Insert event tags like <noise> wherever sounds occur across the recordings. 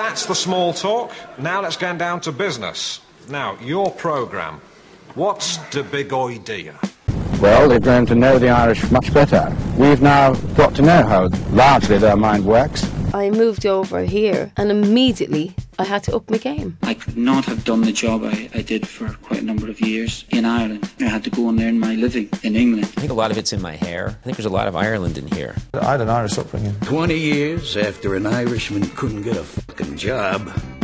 that's the small talk. Now let's get down to business. Now, your programme. What's the big idea? Well, they've grown to know the Irish much better. We've now got to know how largely their mind works. I moved over here and immediately I had to up my game. I could not have done the job I, I did for quite a number of years in Ireland. I had to go and earn my living in England. I think a lot of it's in my hair. I think there's a lot of Ireland in here. I had an Irish upbringing. 20 years after an Irishman couldn't get a fucking job,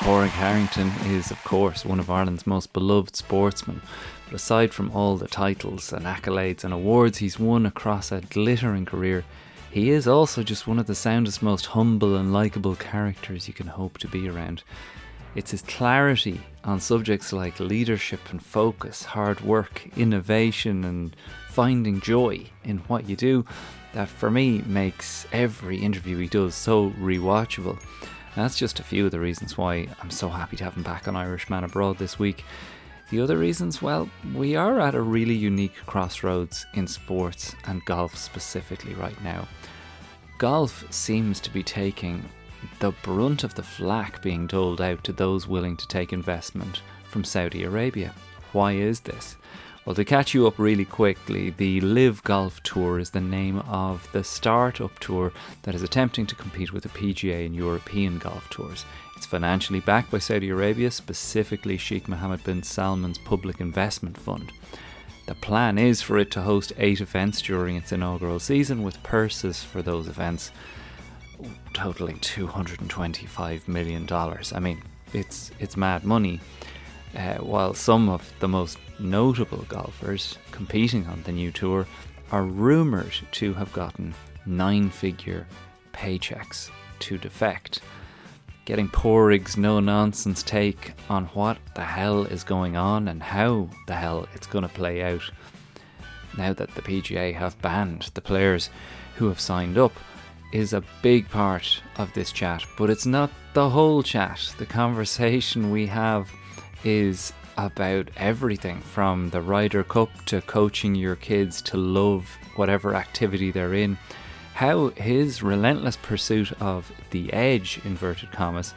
Padraig Harrington is, of course, one of Ireland's most beloved sportsmen. But aside from all the titles and accolades and awards he's won across a glittering career, he is also just one of the soundest, most humble and likeable characters you can hope to be around. It's his clarity on subjects like leadership and focus, hard work, innovation, and finding joy in what you do that for me makes every interview he does so rewatchable. And that's just a few of the reasons why I'm so happy to have him back on Irishman Abroad this week. The other reasons, well, we are at a really unique crossroads in sports and golf specifically right now. Golf seems to be taking the brunt of the flack being doled out to those willing to take investment from Saudi Arabia. Why is this? Well, to catch you up really quickly, the LIV Golf Tour is the name of the start-up tour that is attempting to compete with the PGA and European golf tours. It's financially backed by Saudi Arabia, specifically Sheikh Mohammed bin Salman's public investment fund. The plan is for it to host eight events during its inaugural season, with purses for those events totaling $225 million. I mean, it's, it's mad money. Uh, while some of the most notable golfers competing on the new tour are rumoured to have gotten nine figure paychecks to defect. Getting Padraig's no nonsense take on what the hell is going on and how the hell it's going to play out now that the PGA have banned the players who have signed up is a big part of this chat, but it's not the whole chat. The conversation we have is about everything from the Ryder Cup to coaching your kids to love whatever activity they're in. How his relentless pursuit of the edge, inverted commas,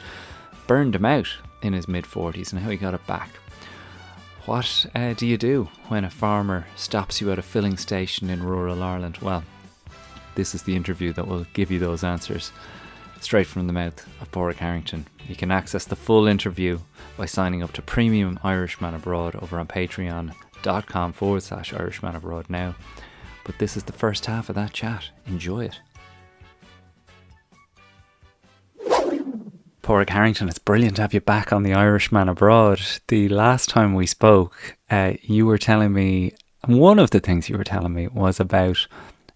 burned him out in his mid 40s and how he got it back. What uh, do you do when a farmer stops you at a filling station in rural Ireland? Well, this is the interview that will give you those answers straight from the mouth of Padraig Harrington. You can access the full interview by signing up to Premium Irishman Abroad over on patreon.com forward slash Irishman Abroad now. But this is the first half of that chat. Enjoy it. Padraig Harrington, it's brilliant to have you back on the Irishman Abroad. The last time we spoke, uh, you were telling me, one of the things you were telling me was about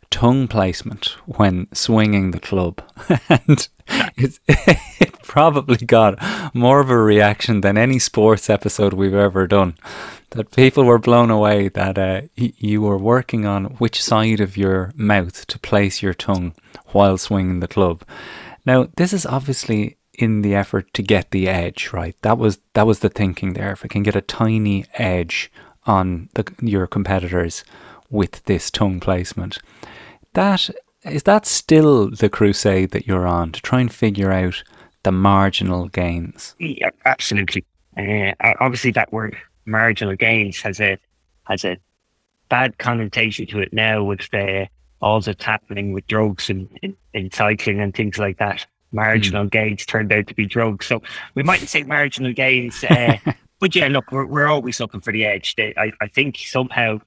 tongue placement when swinging the club. <laughs> and <laughs> it probably got more of a reaction than any sports episode we've ever done. That people were blown away that uh, you were working on which side of your mouth to place your tongue while swinging the club. Now, this is obviously in the effort to get the edge, right? That was that was the thinking there. If I can get a tiny edge on the, your competitors with this tongue placement, that is that still the crusade that you're on to try and figure out the marginal gains? Yeah, absolutely. Uh, obviously, that word marginal gains has a has a bad connotation to it now with uh, all that's happening with drugs and in, in, cycling and things like that. Marginal mm. gains turned out to be drugs, so we mightn't say marginal gains. Uh, <laughs> but yeah, look, we're, we're always looking for the edge. I, I think somehow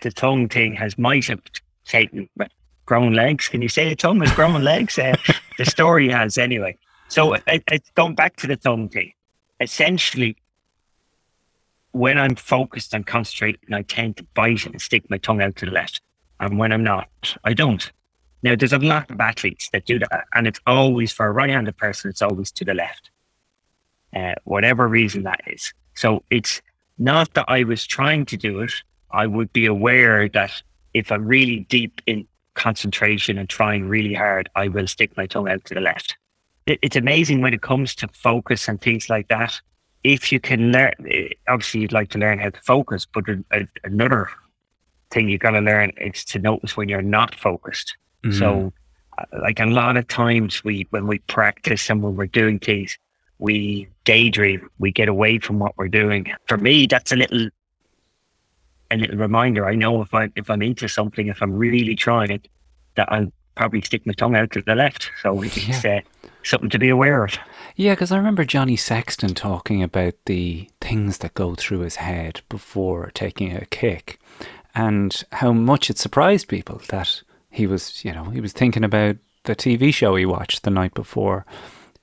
the tongue thing has might have taken grown legs. Can you say a tongue has grown legs? Uh, the story has anyway. So I, I, going back to the tongue thing, essentially, when I'm focused and concentrating, I tend to bite and stick my tongue out to the left. And when I'm not, I don't. Now, there's a lot of athletes that do that, and it's always for a right-handed person. It's always to the left. Uh, whatever reason that is. So it's not that I was trying to do it. I would be aware that if I'm really deep in concentration and trying really hard, I will stick my tongue out to the left. It, it's amazing when it comes to focus and things like that. If you can learn, eh, obviously, you'd like to learn how to focus, but a, a, another thing you've got to learn is to notice when you're not focused. Mm-hmm. So, uh, like a lot of times, we when we practice and when we're doing things, we daydream, we get away from what we're doing. For me, that's a little a little reminder. I know if I if I'm into something, if I'm really trying it, that I'll probably stick my tongue out to the left. So it's yeah. uh, something to be aware of. Yeah, because I remember Johnny Sexton talking about the things that go through his head before taking a kick, and how much it surprised people that he was, you know, he was thinking about the TV show he watched the night before.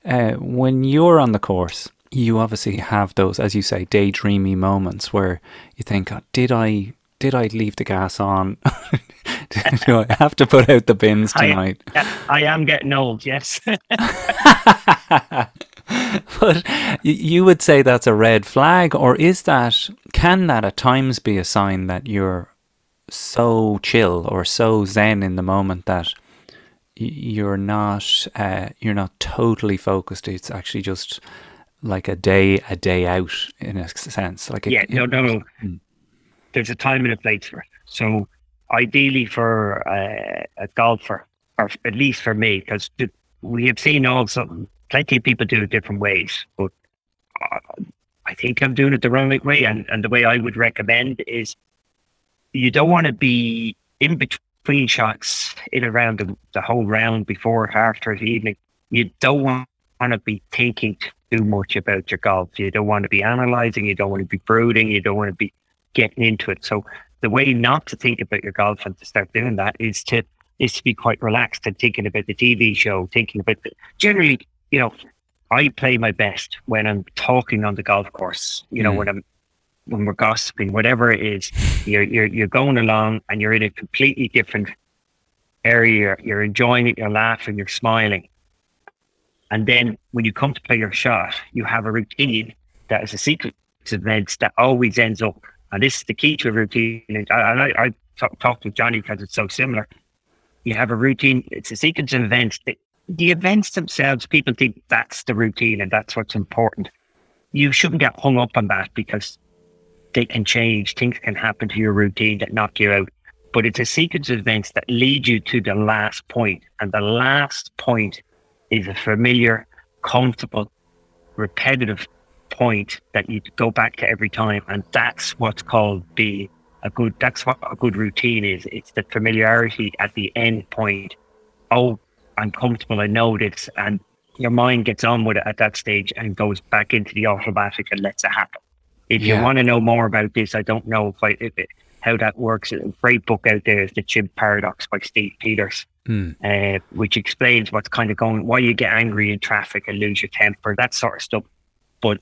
Uh, when you're on the course, you obviously have those, as you say, daydreamy moments where you think, oh, "Did I did I leave the gas on? <laughs> Do I have to put out the bins tonight?" I, I am getting old. Yes. <laughs> but you would say that's a red flag, or is that can that at times be a sign that you're so chill or so zen in the moment that you're not uh, you're not totally focused. It's actually just like a day a day out in a sense. Like a, yeah, no, no, no. Hmm. There's a time and a place for it. So ideally for uh, a golfer, or at least for me, because we have seen also plenty of people do it different ways, but uh, I think I'm doing it the right way. And, and the way I would recommend is you don't want to be in between shots in around the, the whole round before, after the evening. You don't want to be thinking too much about your golf. You don't want to be analyzing. You don't want to be brooding. You don't want to be getting into it. So the way not to think about your golf and to start doing that is to is to be quite relaxed and thinking about the TV show, thinking about the, generally, you know, I play my best when I'm talking on the golf course. You know, mm. when I'm when we're gossiping, whatever it is, you're you're you're going along and you're in a completely different area. You're, you're enjoying it. You're laughing. You're smiling. And then when you come to play your shot, you have a routine that is a sequence of events that always ends up. And this is the key to a routine. And I, I, I talk, talk to Johnny because it's so similar. You have a routine. It's a sequence of events. The, the events themselves, people think that's the routine and that's what's important. You shouldn't get hung up on that because they can change. Things can happen to your routine that knock you out. But it's a sequence of events that lead you to the last point. And the last point is a familiar, comfortable, repetitive point that you go back to every time. And that's what's called the a good that's what a good routine is. It's the familiarity at the end point. Oh, I'm comfortable, I know this, and your mind gets on with it at that stage and goes back into the automatic and lets it happen. If yeah. you want to know more about this, I don't know if I if it, how that works. A great book out there is The Chimp Paradox by Steve Peters mm. uh, which explains what's kind of going, why you get angry in traffic and lose your temper, that sort of stuff. But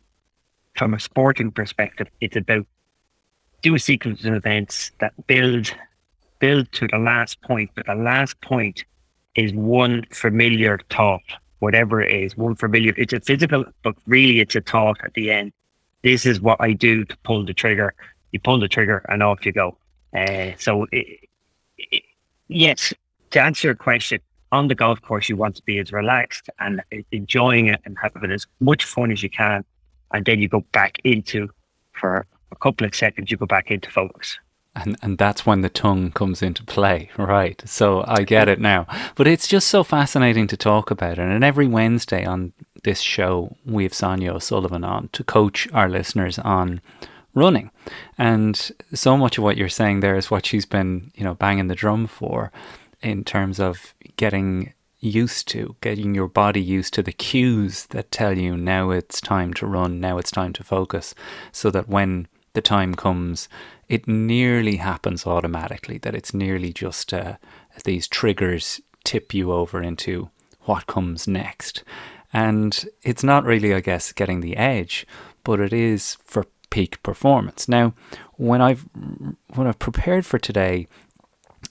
from a sporting perspective, it's about do a sequence of events that build build to the last point. But the last point is one familiar thought, whatever it is, one familiar. It's a physical, but really it's a thought at the end. This is what I do to pull the trigger. You pull the trigger and off you go. Uh, so it, it, yes, to answer your question, on the golf course, you want to be as relaxed and enjoying it and having as much fun as you can. And then you go back into, for a couple of seconds, you go back into focus. And, and that's when the tongue comes into play, right? So I get it now. But it's just so fascinating to talk about. And every Wednesday on this show, we have Sonia O'Sullivan on to coach our listeners on running. And so much of what you're saying there is what she's been, you know, banging the drum for in terms of getting used to, getting your body used to the cues that tell you now it's time to run, now it's time to focus, so that when the time comes, it nearly happens automatically, that it's nearly just uh, these triggers tip you over into what comes next. And it's not really, I guess, getting the edge, but it is for peak performance. Now, when I've when I've prepared for today,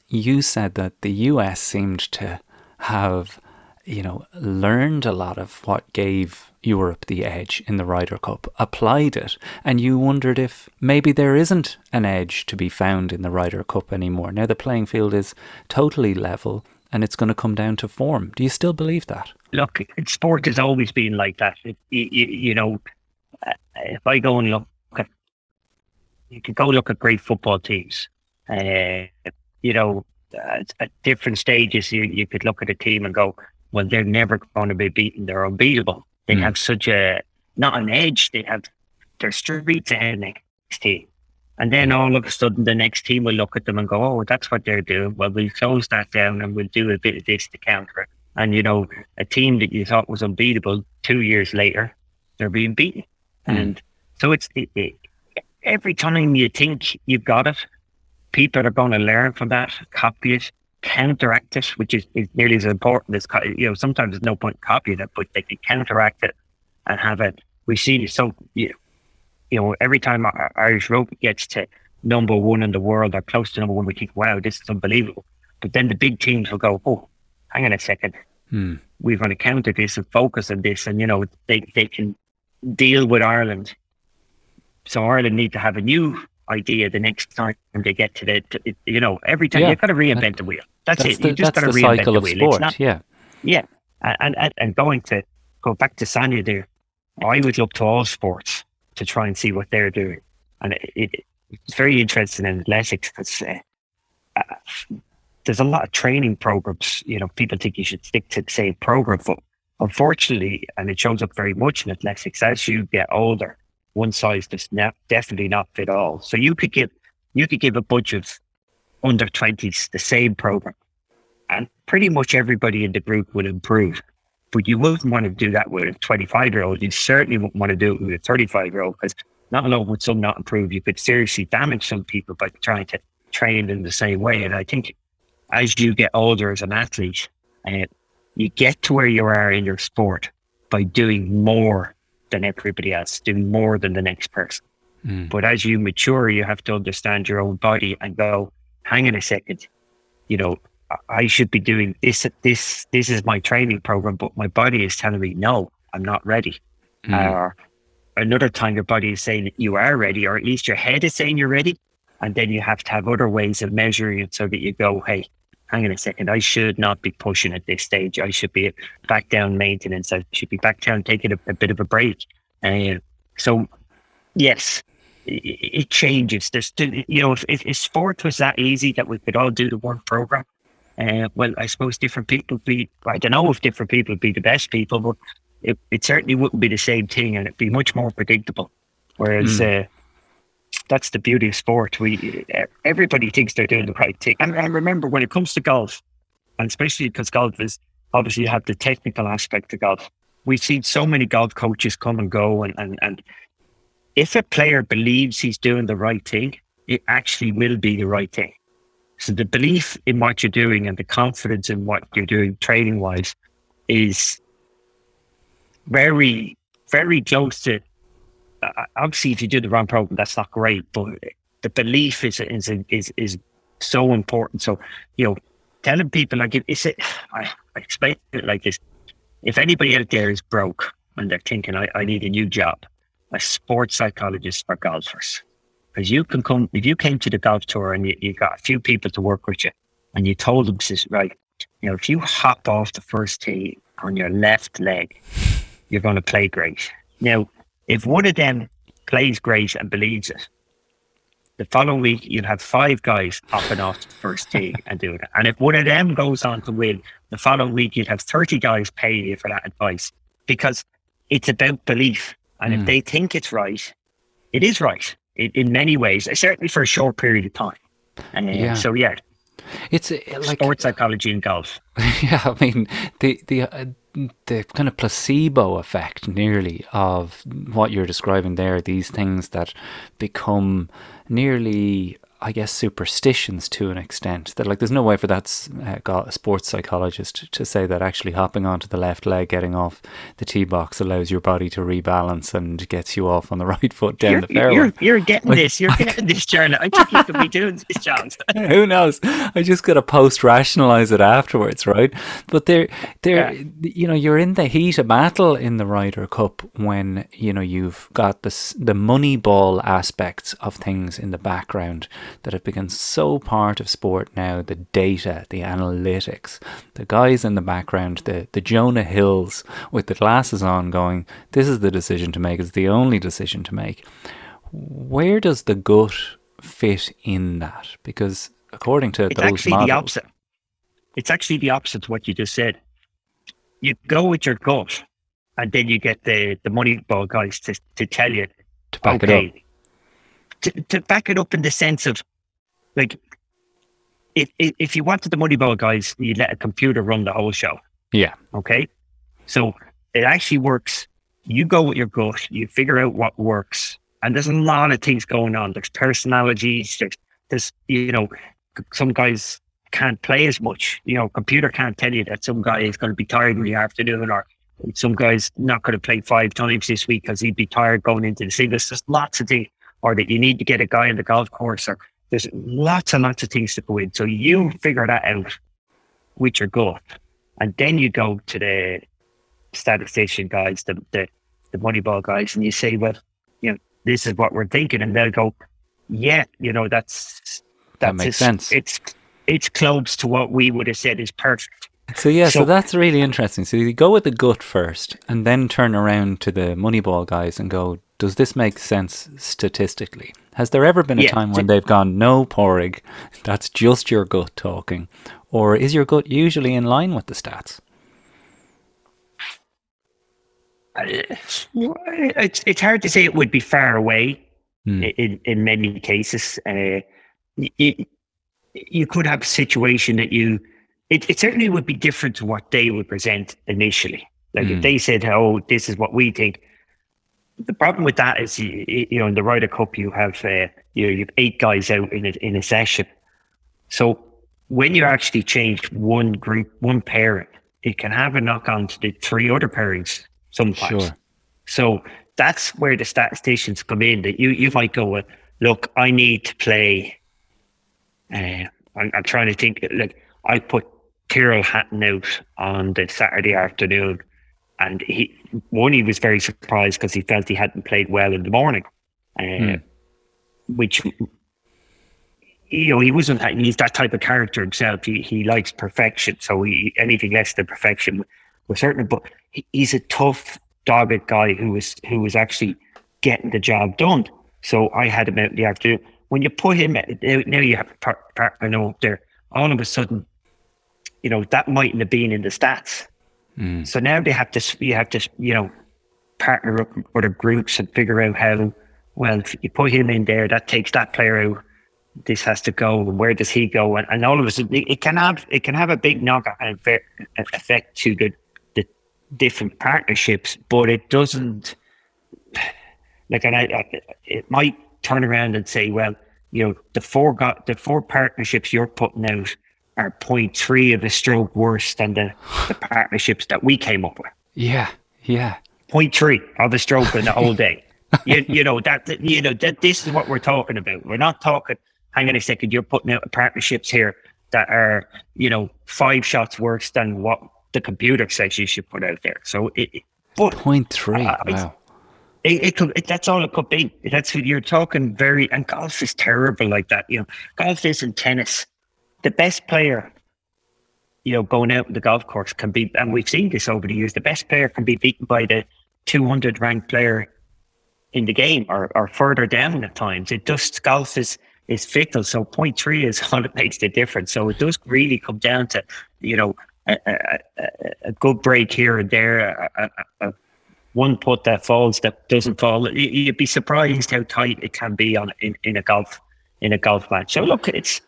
you said that the US seemed to have you know, learned a lot of what gave Europe the edge in the Ryder Cup, applied it, and you wondered if maybe there isn't an edge to be found in the Ryder Cup anymore. Now the playing field is totally level and it's going to come down to form. Do you still believe that? Look, sport has always been like that. It, you, you, know, if I go and look at, you could go look at great football teams. Uh, you know, at, at, different stages, you, you could look at a team and go, well, they're never going to be beaten. They're unbeatable. They mm. have such a, not an edge, they have, their streets ahead of next team. And then all of a sudden, the next team will look at them and go, "Oh, that's what they're doing. Well, we'll close that down and we'll do a bit of this to counter it." And you know, a team that you thought was unbeatable two years later, they're being beaten. Mm. And so it's it, it, every time you think you've got it, people are going to learn from that, copy it, counteract it, which is, is nearly as important as you know. Sometimes there's no point copying it, but they can counteract it and have it. We see this so you know, you know, every time Irish rugby gets to number one in the world or close to number one, we think, wow, this is unbelievable. But then the big teams will go, oh, hang on a second. Hmm. We're going to counter this and focus on this. And, you know, they, they can deal with Ireland. So Ireland need to have a new idea the next time they get to the, to, you know, every time yeah. you've got to reinvent the wheel. That's, that's it. The, you just got to reinvent the wheel. Sport, not, yeah. Yeah. And, and, and going to go back to Sonia there, I would look to all sports to try and see what they're doing. And it, it, it's very interesting in athletics because uh, uh, there's a lot of training programs. You know, people think you should stick to the same program, but unfortunately, and it shows up very much in athletics, as you get older, one size does not, definitely not fit all. So you could give you could give a bunch of under twenties the same program, and pretty much everybody in the group would improve. But you wouldn't want to do that with a 25 year old. You certainly wouldn't want to do it with a 35 year old because not only would some not improve, you could seriously damage some people by trying to train in the same way. And I think as you get older as an athlete, uh, you get to where you are in your sport by doing more than everybody else, doing more than the next person. Mm. But as you mature, you have to understand your own body and go, hang on a second, you know, I should be doing this. This this is my training program, but my body is telling me no, I'm not ready. Mm. Or another time, your body is saying you are ready, or at least your head is saying you're ready, and then you have to have other ways of measuring it so that you go, hey, hang on a second, I should not be pushing at this stage. I should be back down maintenance. I should be back down taking a, a bit of a break. And uh, so, yes, it, it changes. There's, you know, if, if sport was that easy that we could all do the one program, uh, well, I suppose different people be, I don't know if different people be the best people, but it, it certainly wouldn't be the same thing and it'd be much more predictable. Whereas mm. uh, that's the beauty of sport. We Everybody thinks they're doing the right thing. And, and remember, when it comes to golf, and especially because golf is obviously you have the technical aspect of golf, we've seen so many golf coaches come and go. And, and, and if a player believes he's doing the right thing, it actually will be the right thing. So the belief in what you're doing and the confidence in what you're doing training wise is very, very close to. Obviously, if you do the wrong program, that's not great. But the belief is is is is so important. So you know, telling people like it's it. I, I explain it like this: if anybody out there is broke and they're thinking, I, I need a new job, a sports psychologist for golfers because you can come, if you came to the golf tour and you, you got a few people to work with you and you told them, says, right, you know, if you hop off the first tee on your left leg, you're going to play great. Now, if one of them plays great and believes it, the following week you'll have five guys hopping off the first tee <laughs> and doing it. And if one of them goes on to win, the following week you'd have 30 guys paying you for that advice because it's about belief. And mm. if hmm. they think it's right, it is right in, in many ways, certainly for a short period of time. And uh, yeah. so, yeah, it's uh, like sports psychology in golf. <laughs> Yeah, I mean the the uh, the kind of placebo effect, nearly of what you're describing there. These things that become nearly I guess, superstitions to an extent. That like, there's no way for that uh, sports psychologist to say that actually hopping onto the left leg, getting off the tee box, allows your body to rebalance and gets you off on the <laughs> right foot down you're, the fairway. You're, you're getting like, this. You're <laughs> getting this, Charlotte. I think you could be doing this, <laughs> John. Who knows? I just got to post rationalize it afterwards, right? But there, there, yeah. you know, you're in the heat of battle in the Ryder Cup when you know you've got this the money ball aspects of things in the background that have become so part of sport now the data, the analytics, the guys in the background, the, the Jonah Hills with the glasses on going, this is the decision to make, it's the only decision to make. Where does the gut fit in that? Because according to it's those actually models, the opposite. It's actually the opposite to what you just said. You go with your gut, and then you get the the money ball guys to, to tell you to back okay, it up to, to back it up in the sense of like if, if you wanted the Moneyball guys, you let a computer run the whole show. Yeah. Okay. So it actually works. You go with your gut, you figure out what works. And there's a lot of things going on. There's personalities, there's, there's you know, some guys can't play as much. You know, computer can't tell you that some guy is going to be tired in the afternoon or some guy's not going to play five times this week because he'd be tired going into the singles. There's just lots of things or that you need to get a guy on the golf course, or there's lots and lots of things to go in. So you figure that out with your gut, and then you go to the statistician guys, the the, the Moneyball guys, and you say, well, you know, this is what we're thinking, and they'll go, yeah, you know, that's, that's that makes sense. It's it's close to what we would have said is perfect. So yeah, so, so, that's really interesting. So you go with the gut first, and then turn around to the Moneyball guys and go, does this make sense statistically? Has there ever been a yeah. time when they've gone, no, Pádraig, that's just your gut talking? Or is your gut usually in line with the stats? It's, it's hard to say it would be far away hmm. in, in many cases. Uh, you, you could have a situation that you, it, it certainly would be different to what they would present initially. Like if hmm. they said, oh, this is what we think, the problem with that is, you, you know, in the Ryder Cup, you have uh, you, you have eight guys out in a, in a session. So when you actually change one group, one pairing, it can have a knock on to the three other pairings sometimes. Sure. So that's where the statisticians come in. That you you might go, look, I need to play. Uh, I'm, I'm trying to think. Like I put Tyrrell Hatton out on the Saturday afternoon and he one he was very surprised because he felt he hadn't played well in the morning, uh, mm. which you know he wasn't. He's that type of character himself. He he likes perfection, so he, anything less than perfection was certain. But he, he's a tough, dogged guy who was who was actually getting the job done. So I had him out in the afternoon. When you put him now, you have a partner know there. All of a sudden, you know that mightn't have been in the stats Mm. So now they have to, you have to, you know, partner up with other groups and figure out how, well, if you put him in there, that takes that player out. This has to go. Where does he go? And, and all of a sudden, it can have it can have a big knock effect to the the different partnerships, but it doesn't. Like, and I, it might turn around and say, well, you know, the four got the four partnerships you're putting out are 0.3 of a stroke worse than the, the partnerships that we came up with. Yeah, yeah. 0.3 of a stroke in the whole <laughs> day. you, you know that you know that this is what we're talking about. We're not talking. Hang on a second. You're putting out partnerships here that are you know five shots worse than what the computer says you should put out there. So it, but point three. Uh, wow. It, it could. It, that's all it could be. That's you're talking very. And golf is terrible like that. You know, golf isn't tennis the best player, you know, going out in the golf course can be, and we've seen this over the years, the best player can be beaten by the 200 ranked player in the game or, or further down at times. It just, golf is, is fickle. So point three is <laughs> all that makes the difference. So it does really come down to, you know, a, a, a good break here and there, a, one putt that falls that doesn't fall. You'd be surprised how tight it can be on in, in a golf in a golf match. So look, it's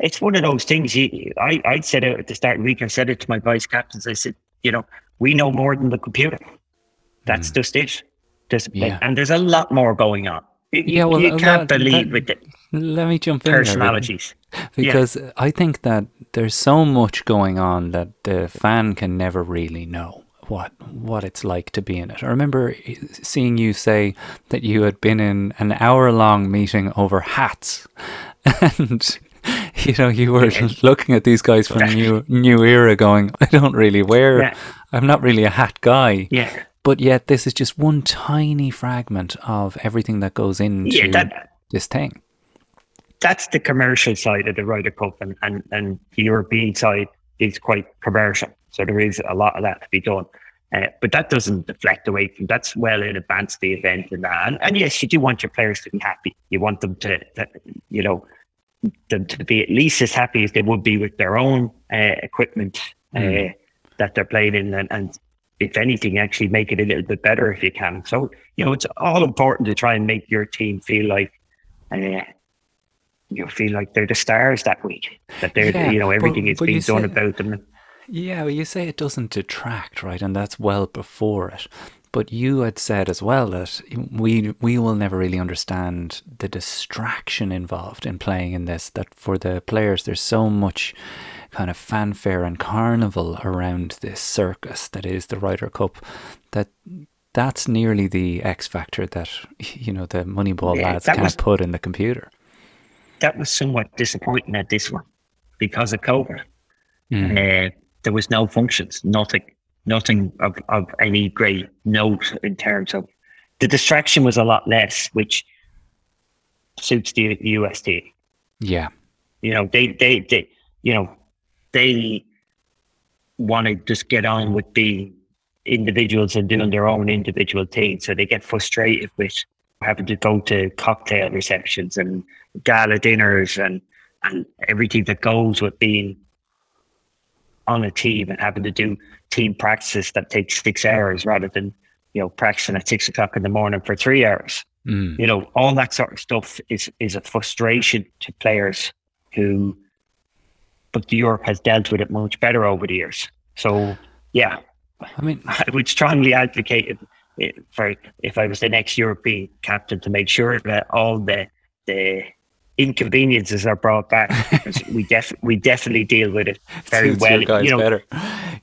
it's one of those things. You, I, I said it at the start of the week. I said it to my vice captains. I said, you know, we know more than the computer. That's mm. just it. Just, yeah. And there's a lot more going on. You, yeah, well, you can't that, believe that, it. let me jump in personalities. There, because yeah. I think that there's so much going on that the fan can never really know what what it's like to be in it. I remember seeing you say that you had been in an hour long meeting over hats, <laughs> and <laughs> you know you were looking at these guys from new <laughs> new era, going, I don't really wear, yeah. I'm not really a hat guy. Yeah. But yet, this is just one tiny fragment of everything that goes into yeah, that, this thing. That's the commercial side of the Ryder Cup, and, and, and the European side is quite commercial. So there is a lot of that to be done. Uh, but that doesn't deflect away from that's well in advance of the event and that. And, and, yes, you do want your players to be happy. You want them to, to you know, them to be at least as happy as they would be with their own uh, equipment mm. uh, that they're playing in, and, and, if anything, actually make it a little bit better if you can. So you know, it's all important to try and make your team feel like. Uh, you feel like they're the stars that week. That they're, yeah, you know, everything but, is but being done about them. Yeah, well, you say it doesn't detract, right? And that's well before it. But you had said as well that we we will never really understand the distraction involved in playing in this. That for the players, there's so much kind of fanfare and carnival around this circus that is the Ryder Cup. That that's nearly the X factor that you know the Moneyball yeah, lads can't was, put in the computer. That was somewhat disappointing at this one because of COVID. Mm. Uh, there was no functions, nothing, nothing of, of any great note in terms of the distraction was a lot less, which suits the, the UST. Yeah. You know, they, they, they, you know, they want to just get on with being individuals and doing their own individual thing. So they get frustrated with having to go to cocktail receptions and gala dinners and, and everything that goes with being on a team and having to do team practices that take six hours rather than you know practicing at six o'clock in the morning for three hours. Mm. You know, all that sort of stuff is is a frustration to players who, but Europe has dealt with it much better over the years. So yeah, I mean, <laughs> I would strongly advocate it for if I was the next European captain to make sure that all the the inconveniences are brought back. <laughs> we def we definitely deal with it very well. you know, better.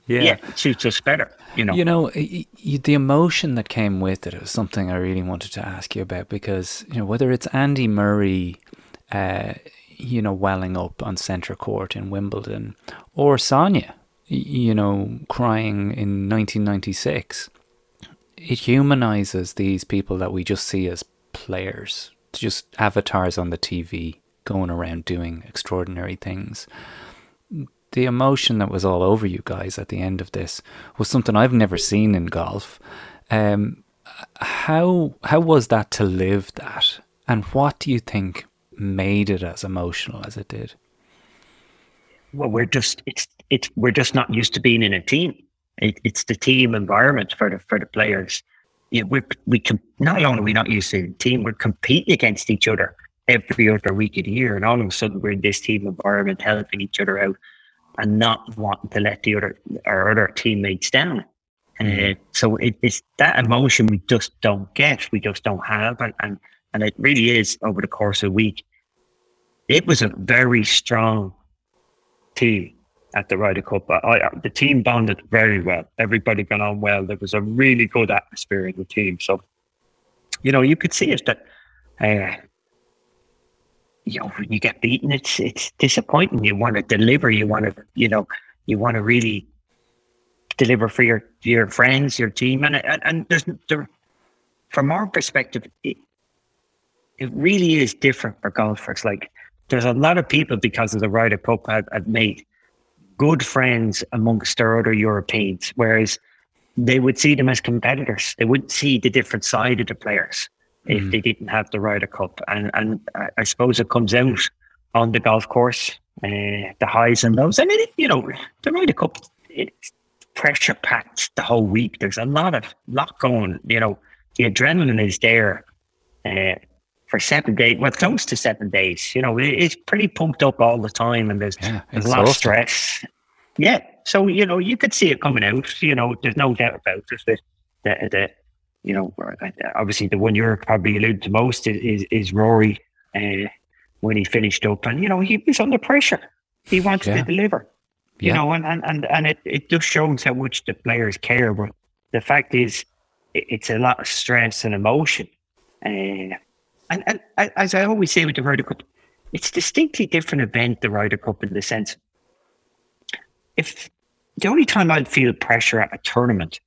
Yeah. yeah, it suits us better. You know, you know, the emotion that came with it was something I really wanted to ask you about because you know whether it's Andy Murray. Uh, you know, welling up on centre court in Wimbledon, or Sonia, you know, crying in 1996. It humanizes these people that we just see as players, just avatars on the TV going around doing extraordinary things. The emotion that was all over you guys at the end of this was something I've never seen in golf. Um, how how was that to live that, and what do you think made it as emotional as it did? Well, we're just it's it's we're just not used to being in a team. It, it's the team environment for the for the players you we we can not only are we not used to the team, we're competing against each other every other week of the year, and all of a sudden we're in this team environment, helping each other out, and not wanting to let the other our other teammates down. Mm. Uh, so it, it's that emotion we just don't get, we just don't have, and, and and it really is over the course of a week. It was a very strong team at the Ryder Cup. I, I, the team bonded very well. Everybody got on well. There was a really good atmosphere in the team. So, you know, you could see it that, uh, you know, when you get beaten, it's it's disappointing. You want to deliver. You want to, you know, you want to really deliver for your your friends, your team, and and, and there's there, from our perspective, it, it really is different for golfers. Like there's a lot of people because of the Ryder Cup have, have made good friends amongst their other Europeans, whereas they would see them as competitors. They wouldn't see the different side of the players mm. if they didn't have the Ryder Cup. And and I suppose it comes out on the golf course, uh, the highs and lows. And it, you know, the Ryder Cup, it's pressure packed the whole week. There's a lot of lot going. You know, the adrenaline is there. Uh, for seven days, well, close to seven days. You know, it's pretty pumped up all the time, and there's, yeah, there's a lot of stress. Yeah, so you know, you could see it coming out. You know, there's no doubt about it. The, the, the you know, obviously the one you're probably alluding to most is is, is Rory. Uh, when he finished up, and you know he was under pressure. He wanted Yeah. to deliver. You Yeah. know, and and and, and it, it just shows how much the players care. But the fact is, it, it's a lot of stress and emotion. Uh, and, and as I always say with the Ryder Cup, it's a distinctly different event, the Ryder Cup, in the sense if the only time I'd feel pressure at a tournament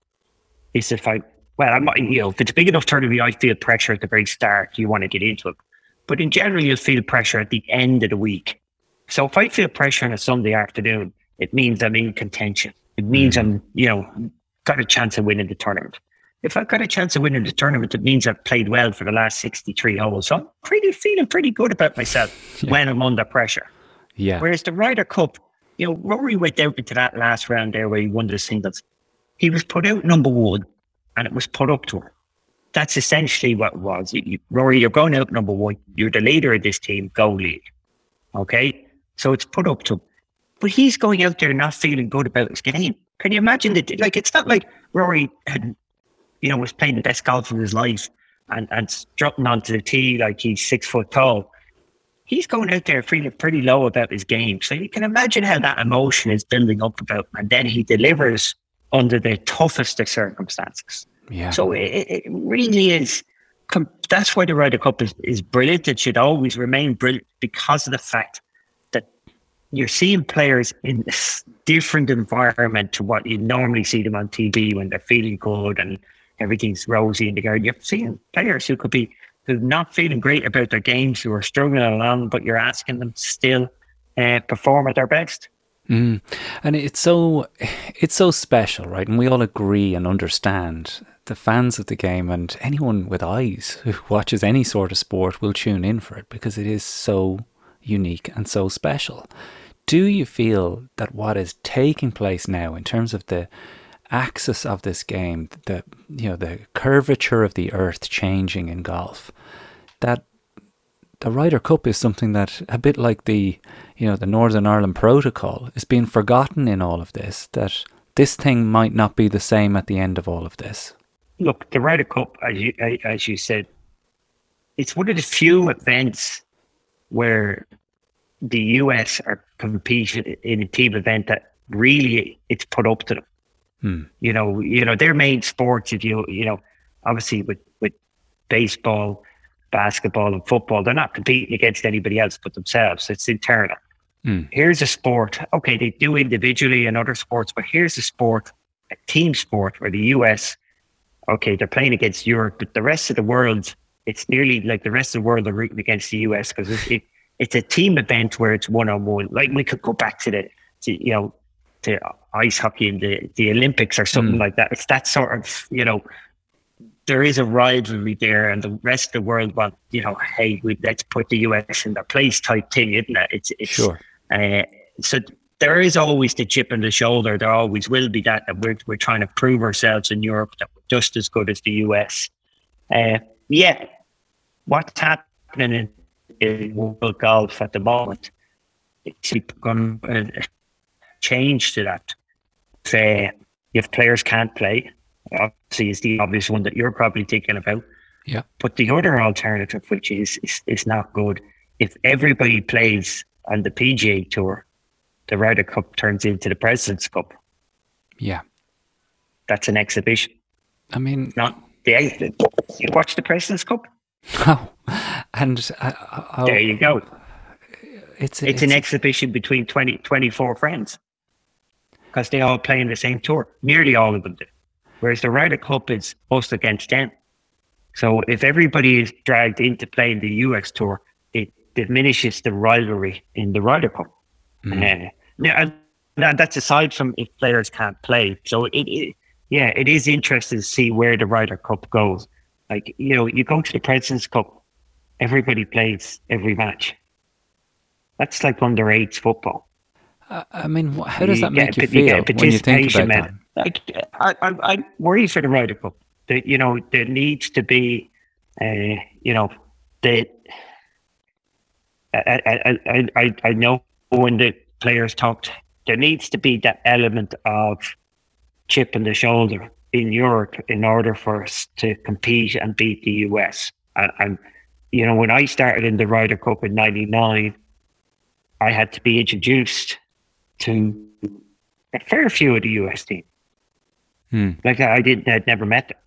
is if I, well, I'm, not- you know, if it's a big enough tournament, I feel pressure at the very start. You want to get into it. But in general, you'll feel pressure at the end of the week. So if I feel pressure on a Sunday afternoon, it means I'm in contention. It means mm. I'm, you know, got a chance of winning the tournament. If I've got a chance of winning the tournament, it means I've played well for the last 63 holes. So I'm pretty feeling pretty good about myself <laughs> when I'm under pressure. Yeah. Whereas the Ryder Cup, you know, Rory went out into that last round there where he won the singles. He was put out number one and it was put up to him. That's essentially what it was. You, you, Rory, you're going out number one. You're the leader of this team. Go lead. Okay? So it's put up to him. But he's going out there not feeling good about his game. Can you imagine that? Like, it's not like Rory had, you know, was playing the best golf of his life and, and strutting onto the tee like he's six foot tall he's going out there feeling pretty low about his game. So you can imagine how that emotion is building up about him. And then he delivers under the toughest of circumstances. Yeah. So it, it really is. That's why the Ryder Cup is, is brilliant. It should always remain brilliant because of the fact that you're seeing players in this different environment to what you normally see them on TV when they're feeling good and everything's rosy in the garden. You're seeing players who could be who not feeling great about their games, who are struggling along, but you're asking them to still uh, perform at their best. Mm. And it's so it's so special, right? And we all agree and understand the fans of the game and anyone with eyes who <laughs> watches any sort of sport will tune in for it because it is so unique and so special. Do you feel that what is taking place now in terms of the axis of this game, the you know, the curvature of the earth changing in golf, that the Ryder Cup is something that a bit like the you know the Northern Ireland Protocol is being forgotten in all of this. That this thing might not be the same at the end of all of this. Look, the Ryder Cup, as you as you said, it's one of the few events where the US are competing in a team event that really it's put up to them. Hmm. You know, you know their main sports. If you you know, obviously with with baseball, basketball, and football, they're not competing against anybody else but themselves. It's internal. Hmm. Here's a sport. Okay, they do individually in other sports, but here's a sport, a team sport where the US, okay, they're playing against Europe, but the rest of the world, it's nearly like the rest of the world are rooting against the US because it, it, it's a team event where it's one on one. Like we could go back to the, to, you know, to ice hockey and the, the Olympics or something Mm. like that. It's that sort of, you know, there is a rivalry there, and the rest of the world want, you know, hey, we, let's put the US in their place type thing, isn't it? It's, it's Sure. uh, so there is always the chip on the shoulder. There always will be that that we're we're trying to prove ourselves in Europe that we're just as good as the US. Uh, yeah, what's happening in, in world golf at the moment? It's going change to that. Say, if players can't play, obviously is the obvious one that you're probably thinking about. Yeah. But the other alternative, which is, is is not good, if everybody plays on the PGA Tour, the Ryder Cup turns into the President's Cup. Yeah. That's an exhibition. I mean, not the. You watch the President's Cup? <laughs> Oh, and uh, uh, There you go. It's It's, an exhibition between 20, 24 friends because they all play in the same tour. Nearly all of them do. Whereas the Ryder Cup is us against them. So if everybody is dragged into playing the US tour, it diminishes the rivalry in the Ryder Cup. Uh, yeah, and that's aside from if players can't play. So it, it, yeah, it is interesting to see where the Ryder Cup goes. Like you know, you go to the Presidents Cup, everybody plays every match. That's like underage football. I mean, how does that get make you bit- get a feel when you think about that? Like, I, I, I worry for the Ryder Cup. That you know, there needs to be, uh, you know, that I, I, I, I, I know when the players talked, there needs to be that element of chip in the shoulder in Europe in order for us to compete and beat the US. And, and you know, when I started in the Ryder Cup in '99, I had to be introduced to a fair few of the US team. Hmm. Like I didn't, I'd never met them.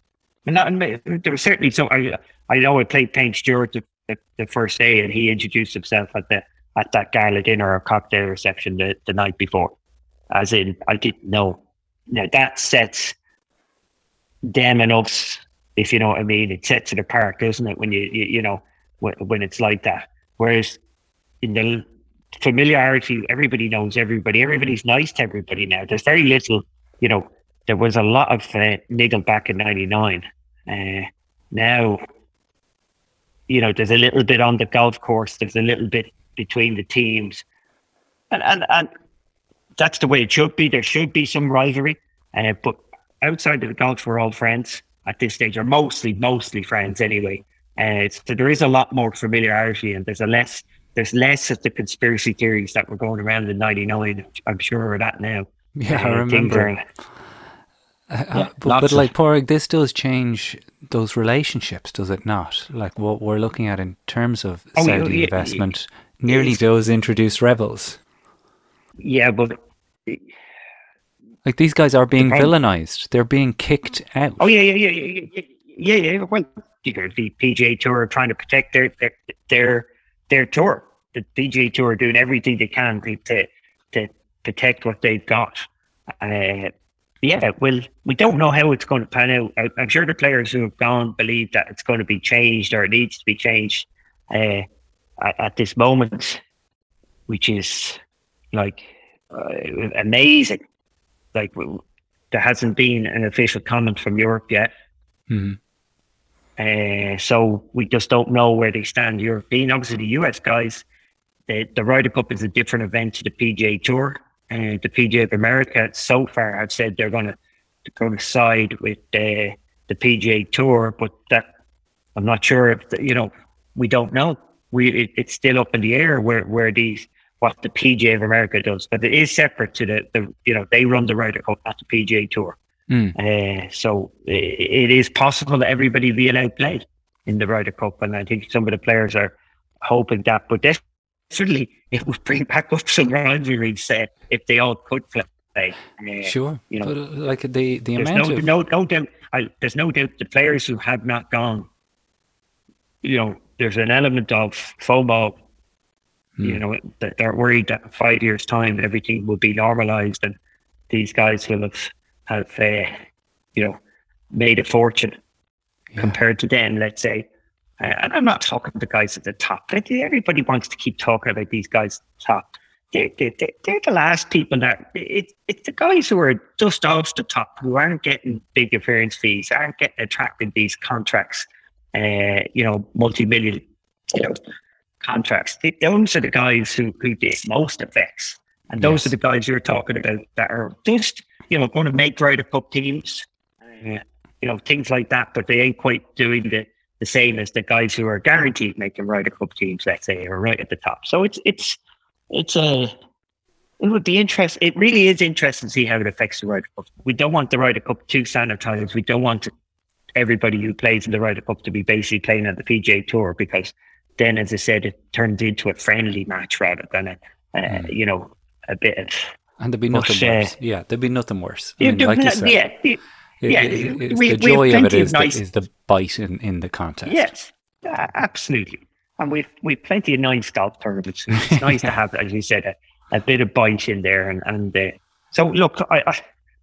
And not, there was certainly so I, I know I played Payne Stewart the, the, the, first day, and he introduced himself at the at that gala dinner or cocktail reception the, the night before. As in, I didn't know. Now that sets them and us, if you know what I mean. It sets it apart, doesn't it? When you you, you know when, when it's like that. Whereas in the familiarity, everybody knows everybody. Everybody's nice to everybody now. There's very little, you know. There was a lot of uh, niggle back in '99. Uh, now, you know, there's a little bit on the golf course. There's a little bit between the teams, and and and that's the way it should be. There should be some rivalry, uh, but outside of the golf, we're all friends at this stage, or mostly mostly friends anyway. Uh, so there is a lot more familiarity, and there's a less there's less of the conspiracy theories that were going around in '99. I'm sure of that now. Yeah, uh, I remember. Uh, yeah, but, but like Pádraig, this does change those relationships, does it not? Like what we're looking at in terms of oh, Saudi yeah, investment, yeah, nearly does introduce rebels. Yeah, but like these guys are being the villainized; they're being kicked out. Oh yeah, yeah, yeah, yeah, yeah, yeah. Well, you know, the PGA Tour are trying to protect their their their, their tour. The PGA Tour doing everything they can to to protect what they've got. Uh, yeah, well, we don't know how it's going to pan out. I, am sure the players who have gone believe that it's going to be changed or it needs to be changed uh, at, at, this moment, which is like uh, amazing. Like there hasn't been an official comment from Europe yet. Mm-hmm. Uh, so we just don't know where they stand. European, obviously, the US guys, the, the Ryder Cup is a different event to the PGA Tour uh, the PGA of America so far have said they're going to go to side with uh, the PGA Tour, but that I'm not sure if the, you know. We don't know. We it, it's still up in the air where where these what the PGA of America does, but it is separate to the the you know they run the Ryder Cup, not the PGA Tour. Mm. Uh, so it, it is possible that everybody be allowed play in the Ryder Cup, and I think some of the players are hoping that. But this certainly it would bring back up some rivalries uh, if they all could play. Uh, sure, you know, but, uh, like the the amount no, of no no doubt. I, there's no doubt the players who have not gone. You know, there's an element of FOMO. Hmm. You know that they're worried that five years time everything will be normalized and these guys will have have uh, you know made a fortune yeah. compared to then. Let's say uh, and I'm not talking the guys at the top. Everybody wants to keep talking about these guys at the top. They're, they're, they're the last people that it, it's the guys who are just off the top who aren't getting big appearance fees, aren't getting attracted these contracts, uh, you know, multi million, you know, contracts. Those are the guys who, who did most effects. And those yes. are the guys you're talking about that are just, you know, going to make Ryder Cup teams, uh, you know, things like that, but they ain't quite doing the the same as the guys who are guaranteed making Ryder Cup teams, let's say, are right at the top. So it's it's it's a it would be interesting. It really is interesting to see how it affects the Ryder Cup. We don't want the Ryder Cup too sanitized. We don't want everybody who plays in the Ryder Cup to be basically playing at the PGA Tour because then, as I said, it turns into a friendly match rather than a, mm. you know, a bit of. And there'd be nothing but, worse. Uh, yeah, there'd be nothing worse. I mean, like you said, yeah, yeah, it, we, the joy of it is, nice... the, is the bite in, in the contest. Yes, uh, absolutely. And we've we've plenty of nice golf tournaments. It's nice to have, as you said, a, a bit of bite in there. And and uh, so, look, I, I,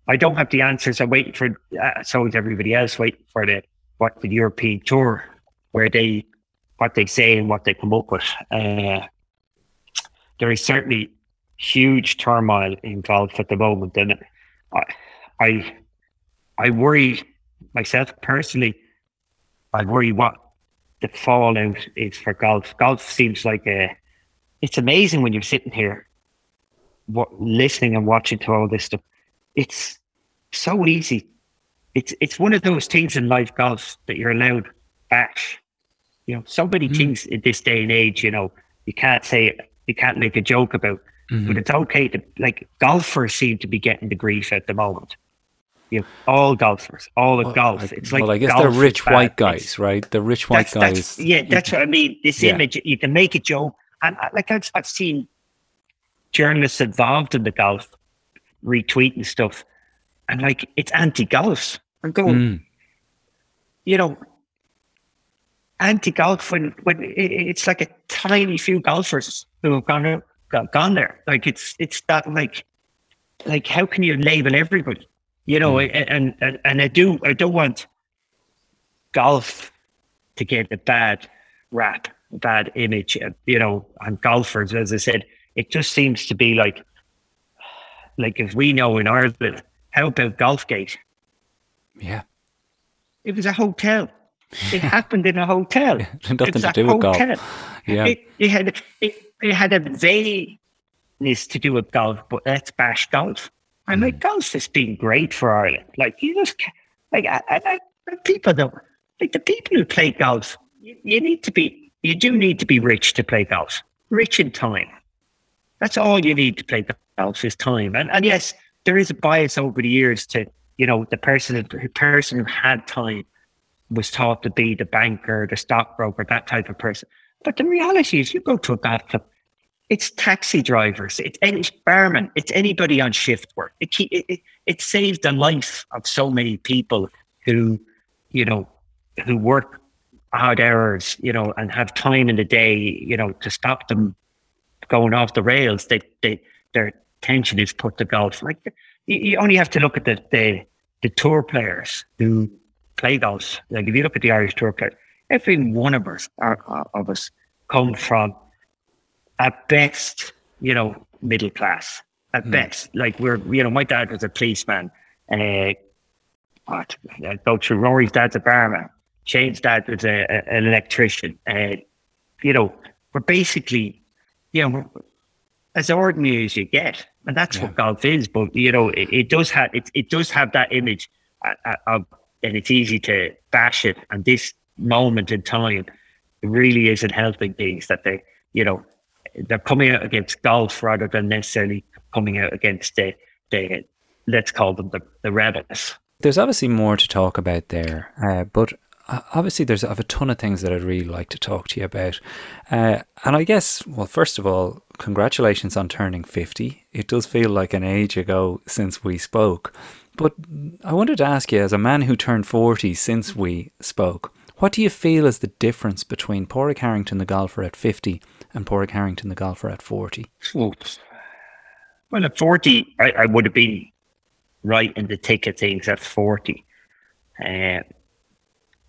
I don't have the answers. I'm waiting for uh, so is everybody else waiting for the what the European Tour, where they what they say and what they come up with. Uh, there is certainly huge turmoil in golf at the moment, and I, I I worry myself personally. I worry what the fallout is for golf. Golf seems like a. It's amazing when you're sitting here, what listening and watching to all this stuff. It's so easy. It's it's one of those things in life, golf, that you're allowed bash. You know, so many mm. things in this day and age. You know, you can't say it. You can't make a joke about. Mm-hmm. But it's okay to like golfers seem to be getting the grief at the moment You know, all golfers, all of golf. I- it's like well, I guess they're rich white It's- guys, right? The rich white that's, that's- guys. yeah, that's what I mean. This Yeah. image, you can make a joke, and uh, like I've, I've seen journalists involved in the golf retweeting stuff, and like it's anti-golf. I'm going, Mm. you know, anti-golf when when it, it's like a tiny few golfers who have gone out, got, gone there. Like it's it's that like like how can you label everybody? You know, and, and and I do I don't want golf to get a bad rap, a bad image. uh, You know, on golfers, as I said, it just seems to be like like if we know in Ireland, how about Golfgate? Yeah. It was a hotel. It <laughs> happened in a hotel. <laughs> Nothing to do with golf. Yeah. It, it had it, it had a vagueness to do with golf, but let's bash golf. And like hmm. golf has been great for Ireland. Like you just like I, I, I, people don't like the people who play golf. You, you need to be you do need to be rich to play golf. Rich in time. That's all you need to play golf is time. And and yes, there is a bias over the years to you know the person the person who had time was taught to be the banker, the stockbroker, that type of person. But the reality is, you go to a golf club, it's taxi drivers, it's any barman, it's anybody on shift work. It, it, it it saves the life of so many people who, you know, who work odd hours, you know, and have time in the day, you know, to stop them going off the rails. They they their attention is put to golf. Like you, you only have to look at the the, the tour players who play golf. Like if you look at the Irish tour players, every one of us are, are- of us come from at best, you know, middle class. At best, like we're, you know, my dad was a policeman. Uh, what? I go through Rory's dad's a barman. Shane's dad was a, a- an electrician. Uh, you know, we're basically, you know, we're as ordinary as you get, and that's what golf is. But you know, it, it does have it, it does have that image uh, uh, of, and it's easy to bash it. And this moment in time really isn't helping things that they, you know, they're coming out against golf rather than necessarily coming out against the the let's call them the, the rebels. There's obviously more to talk about there, uh, but obviously there's I have a ton of things that I'd really like to talk to you about. Uh, and I guess, well, first of all, congratulations on turning 50. It does feel like an age ago since we spoke. But I wanted to ask you, as a man who turned 40 since we spoke, what do you feel is the difference between Pádraig Harrington, the golfer at 50, and Pádraig Harrington, the golfer at 40? Well, at 40, I, I would have been right in the thick of things at 40. Uh,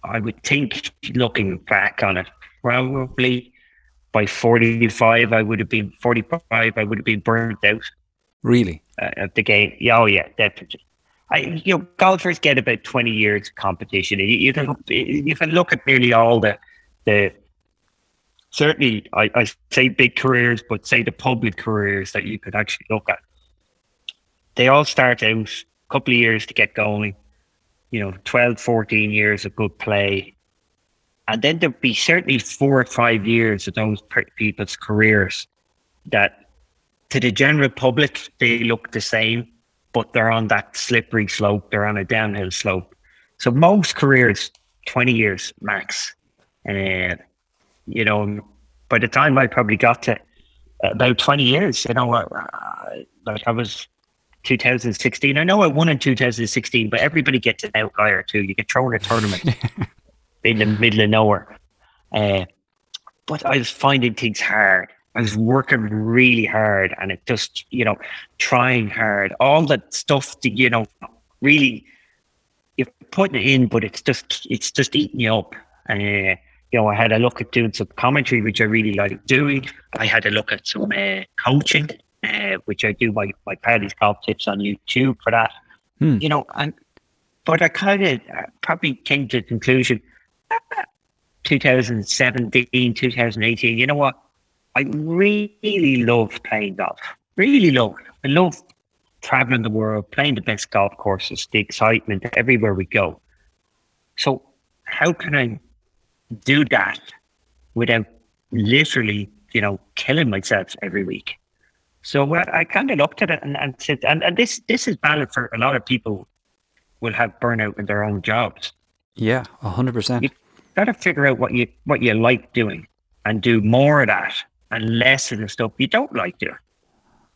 I would think, looking back on it, probably by 45, I would have been 45, I would have been burnt out Really? uh, at the game. Yeah, oh, yeah, definitely. I, you know, golfers get about 20 years of competition. You, you can you can look at nearly all the the certainly I, I say big careers, but say the public careers that you could actually look at. They all start out a couple of years to get going, you know, 12, 14 years of good play. And then there'll be certainly four or five years of those people's careers that to the general public, they look the same, but they're on that slippery slope. They're on a downhill slope. So most careers, 20 years max. And, you know, by the time I probably got to about 20 years, you know, uh, like I was 2016. I know I won in 2016, but everybody gets an outlier or two. You get thrown a tournament <laughs> in the middle of nowhere. Uh, but I was finding things hard. I was working really hard and it just, you know, trying hard, all that stuff that, you know, really you're putting it in, but it's just, it's just eating you up. And, uh, you know, I had a look at doing some commentary, which I really like doing. I had a look at some uh, coaching, uh, which I do my, my Paddy's Golf Tips on YouTube for that. Hmm. You know, and, but I kind of uh, probably came to the conclusion 2017, 2018, you know what? I really love playing golf. Really love. I love traveling the world, playing the best golf courses, the excitement everywhere we go. So how can I do that without literally, you know, killing myself every week? So uh, I kind of looked at it and, and said, and, and this this is valid for a lot of people will have burnout in their own jobs. Yeah, hundred percent. You got to figure out what you what you like doing and do more of that and less of the stuff you don't like doing.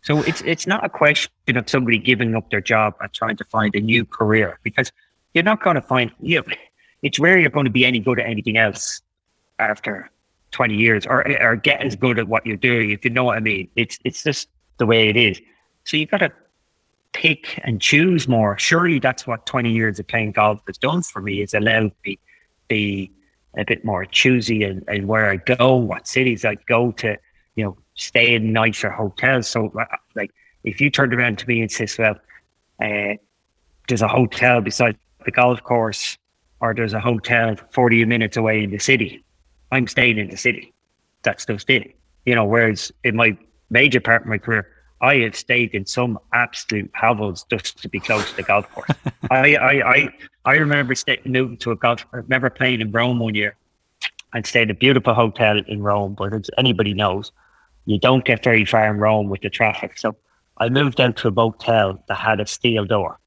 So it's it's not a question of somebody giving up their job and trying to find a new career because you're not going to find you. Know, it's rare you're going to be any good at anything else after 20 years or or get as good at what you're doing if you know what I mean. It's it's just the way it is. So you've got to pick and choose more. Surely that's what 20 years of playing golf has done for me is allowed me be a bit more choosy and, and where I go, what cities I go to, you know, stay in nicer hotels. So, uh, like, if you turned around to me and says, "Well, uh, there's a hotel beside the golf course, or there's a hotel 40 minutes away in the city," I'm staying in the city. That's just it. You know, whereas in my major part of my career, I have stayed in some absolute hovels just to be close to the golf course. <laughs> I, I, I, I remember stay, moving to a golf. I remember playing in Rome one year and stayed at a beautiful hotel in Rome. But as anybody knows, you don't get very far in Rome with the traffic. So I moved out to a motel that had a steel door.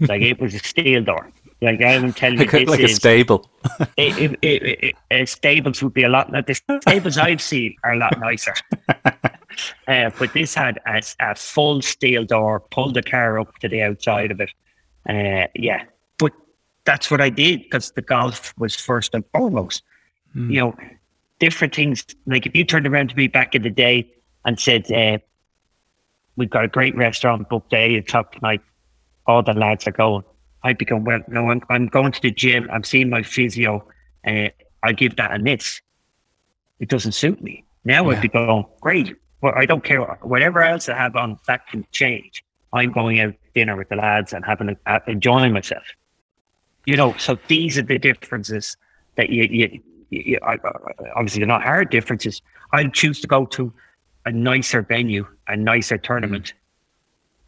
like it was a steel door. Like I'm telling you, like, like a stable. <laughs> it, it, it, stables would be a lot. The stables I've seen are a lot nicer. <laughs> uh, but this had a, a, full steel door. Pulled the car up to the outside of it. Uh, yeah, but that's what I did because the golf was first and foremost. Mm. You know, different things. Like if you turned around to me back in the day and said, uh, "We've got a great restaurant booked at eight o'clock tonight," all the lads are going I become well. No, I'm, I'm going to the gym. I'm seeing my physio. Uh, I give that a miss. It doesn't suit me. Now yeah. I'd be going great. Well, I don't care. Whatever else I have on, that can change. I'm going out dinner with the lads and having a, uh, enjoying myself. You know, so these are the differences that you, you, you I, obviously they're not hard differences. I'd choose to go to a nicer venue, a nicer tournament,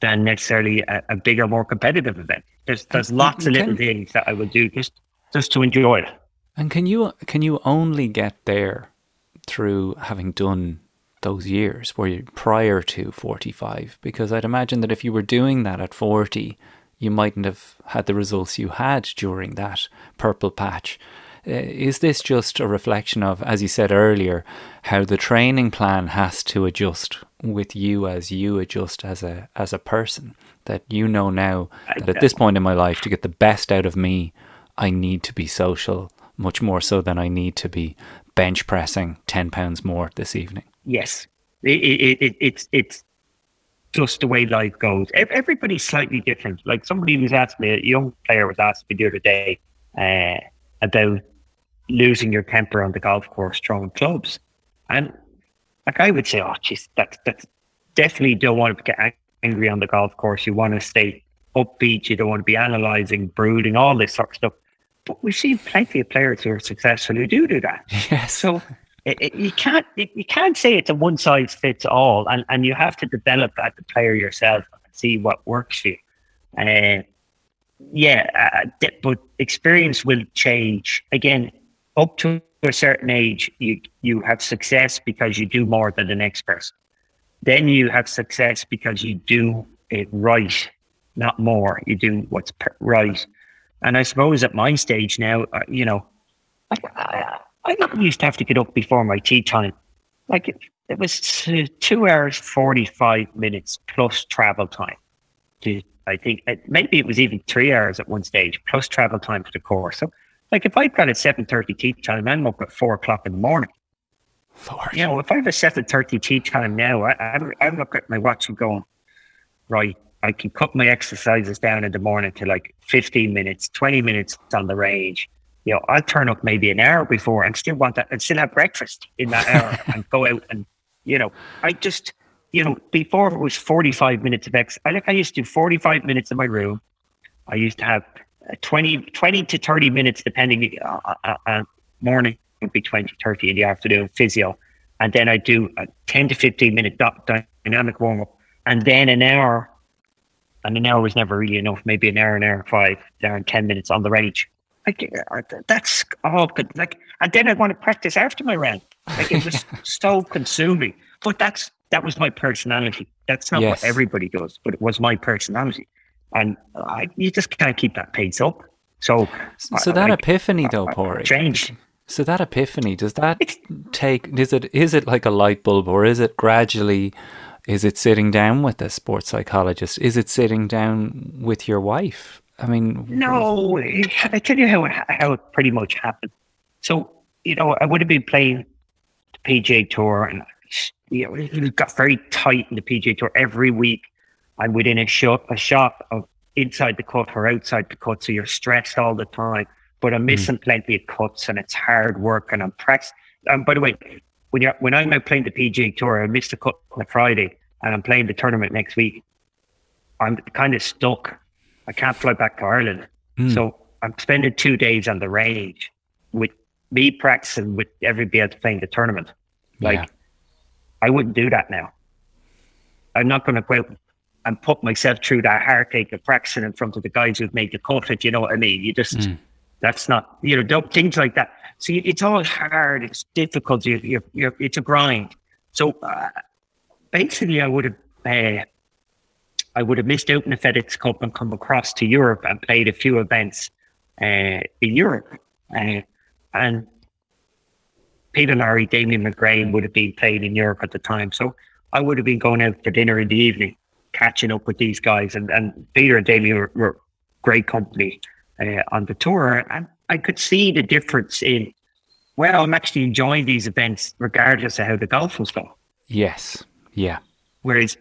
than necessarily a, a bigger, more competitive event. There's there's and, lots and of little can, things that I would do just just to enjoy it. And can you can you only get there through having done those years where you prior to 45 because I'd imagine that if you were doing that at 40 you mightn't have had the results you had during that purple patch uh, is this just a reflection of as you said earlier how the training plan has to adjust with you as you adjust as a as a person that you know now that at this point in my life to get the best out of me, I need to be social much more so than I need to be bench pressing 10 pounds more this evening. Yes. It, it, it, it's, it's just the way life goes. Everybody's slightly different. Like somebody was asking me, a young player was asking me the other day uh, about losing your temper on the golf course throwing clubs. And like I would say, oh, jeez, that's, that's definitely don't want to get angry on the golf course. You want to stay upbeat. You don't want to be analysing, brooding, all this sort of stuff. But we've seen plenty of players who are successful who do do that. <laughs> Yes. So it, it, you can't you can't say it's a one size fits all, and, and you have to develop that the player yourself and see what works for you. Uh, yeah, uh, but experience will change again. Up to a certain age, you you have success because you do more than the next person then you have success because you do it right, not more. You do what's right. And I suppose at my stage now, uh, you know, I, I, I, used to have to get up before my tee time. Like it, it was two hours, 45 minutes plus travel time. To, I think uh, maybe it was even three hours at one stage plus travel time for the course. So, like if I've got a 7.30 tee time, I'm up at four o'clock in the morning. Lord. You know, if I have a seven thirty tee time now, I, I, I look at my watch and going, right, I can cut my exercises down in the morning to like 15 minutes, 20 minutes on the range. You know, I'll turn up maybe an hour before and still want that and still have breakfast in that hour <laughs> and go out and, you know, I just, you know, before it was 45 minutes of exercise, I like I used to do 45 minutes in my room. I used to have 20, 20 to 30 minutes, depending on uh, uh, uh, morning would be 20, 30 in the afternoon, physio. And then I do a 10 to 15 minute dynamic warm up. And then an hour, and an hour was never really enough, maybe an hour, an hour five, there and 10 minutes on the range. Like, uh, that's all good. Like, and then I want to practice after my round. Like, it was <laughs> so consuming. But that's, that was my personality. That's not yes. what everybody does, but it was my personality. And I, you just can't keep that pace up. So, so that like, epiphany though, Pádraig, changed. So that epiphany does that take? Is it is it like a light bulb, or is it gradually? Is it sitting down with a sports psychologist? Is it sitting down with your wife? I mean, no. I tell you how how it pretty much happened. So you know, I would have been playing the PGA Tour, and you know, it got very tight in the PGA Tour every week. I'm within a shot a shot of inside the cut or outside the cut, so you're stressed all the time. But I'm missing mm. plenty of cuts, and it's hard work, and I'm pressed. And by the way, when you're when I'm out playing the PGA Tour, I missed a cut on a Friday, and I'm playing the tournament next week. I'm kind of stuck. I can't fly back to Ireland, mm. so I'm spending two days on the range with me practicing with everybody else playing the tournament. Like, yeah. I wouldn't do that now. I'm not going to go out and put myself through that heartache of practicing in front of the guys who've made the cut. If you know what I mean, you just mm. that's not you know things like that. See, it's all hard. It's difficult. You, you're, you're, it's a grind. So uh, basically, I would have uh, I would have missed out in the FedEx Cup and come across to Europe and played a few events uh, in Europe. Uh, and Peter Lawrie, Damien McGrane would have been playing in Europe at the time. So I would have been going out for dinner in the evening, catching up with these guys. And, and Peter and Damien were, were great company uh, on the tour. And I could see the difference in, well, I'm actually enjoying these events regardless of how the golf was going. Yes. Yeah. Whereas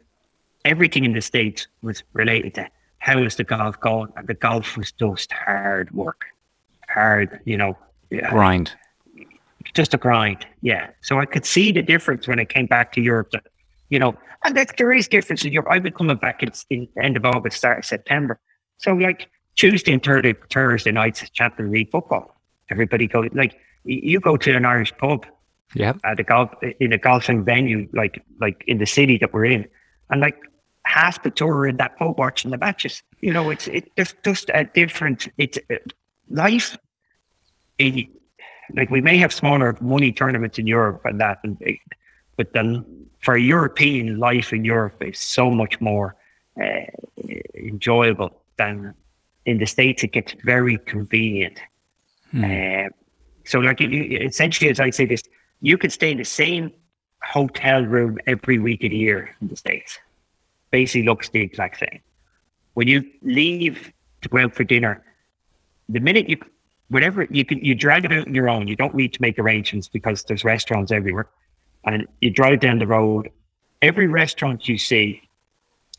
everything in the States was related to how is the golf going? And the golf was just hard work. Hard, you know, grind. Just a grind, yeah. So I could see the difference when I came back to Europe. That, you know, and that there is differences. in Europe. I've been coming back in, in end of August, start of September. So like Tuesday and Thursday, Thursday nights, Champions League football. Everybody goes like you go to an Irish pub, yeah, at a golf in a golfing venue, like like in the city that we're in, and like half the tour are in that pub watching the matches. You know, it's it, it's just a different. It's uh, life like we may have smaller money tournaments in Europe and that, and, but then for European life in Europe is so much more uh, enjoyable than in the States. It gets very convenient. Hmm. Uh, so, like, you, essentially, as I say this, you can stay in the same hotel room every week of the year in the States. Basically, looks the exact same. When you leave to go out for dinner, the minute you whatever you can you drag it out on your own. You don't need to make arrangements because there's restaurants everywhere. And you drive down the road. Every restaurant you see,